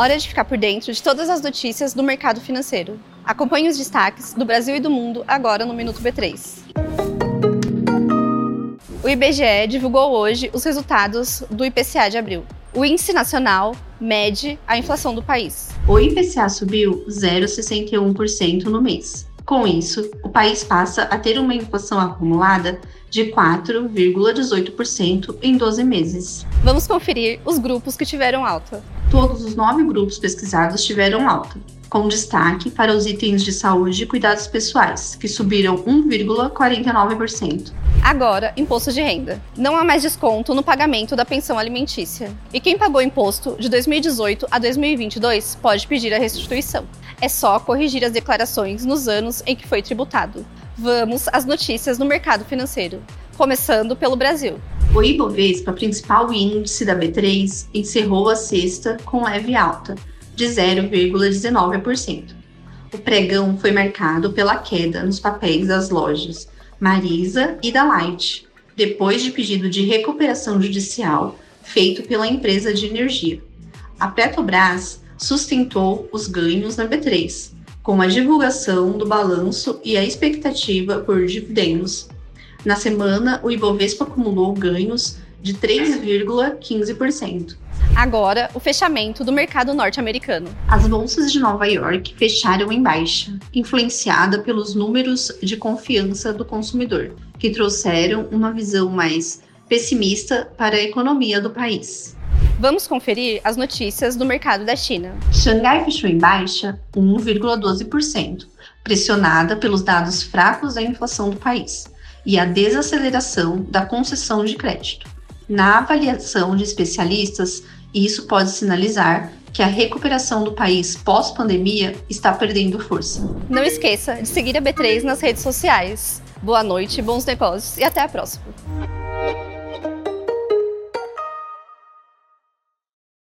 Hora de ficar por dentro de todas as notícias do mercado financeiro. Acompanhe os destaques do Brasil e do mundo agora no Minuto B3. O IBGE divulgou hoje os resultados do IPCA de abril. O índice nacional mede a inflação do país. O IPCA subiu 0,61% no mês. Com isso, o país passa a ter uma inflação acumulada de 4,18% em 12 meses. Vamos conferir os grupos que tiveram alta. Todos os nove grupos pesquisados tiveram alta, com destaque para os itens de saúde e cuidados pessoais, que subiram 1,49%. Agora, imposto de renda. Não há mais desconto no pagamento da pensão alimentícia. E quem pagou imposto de 2018 a 2022 pode pedir a restituição. É só corrigir as declarações nos anos em que foi tributado. Vamos às notícias no mercado financeiro, começando pelo Brasil. O Ibovespa, principal índice da B3, encerrou a sexta com leve alta, de 0,19%. O pregão foi marcado pela queda nos papéis das lojas Marisa e da Light, depois de pedido de recuperação judicial feito pela empresa de energia. A Petrobras sustentou os ganhos na B3, com a divulgação do balanço e a expectativa por dividendos. Na semana, o Ibovespa acumulou ganhos de 3,15%. Agora, o fechamento do mercado norte-americano. As bolsas de Nova York fecharam em baixa, influenciada pelos números de confiança do consumidor, que trouxeram uma visão mais pessimista para a economia do país. Vamos conferir as notícias do mercado da China. Xangai fechou em baixa 1,12%, pressionada pelos dados fracos da inflação do país e a desaceleração da concessão de crédito. Na avaliação de especialistas, isso pode sinalizar que a recuperação do país pós-pandemia está perdendo força. Não esqueça de seguir a B3 nas redes sociais. Boa noite, bons negócios e até a próxima.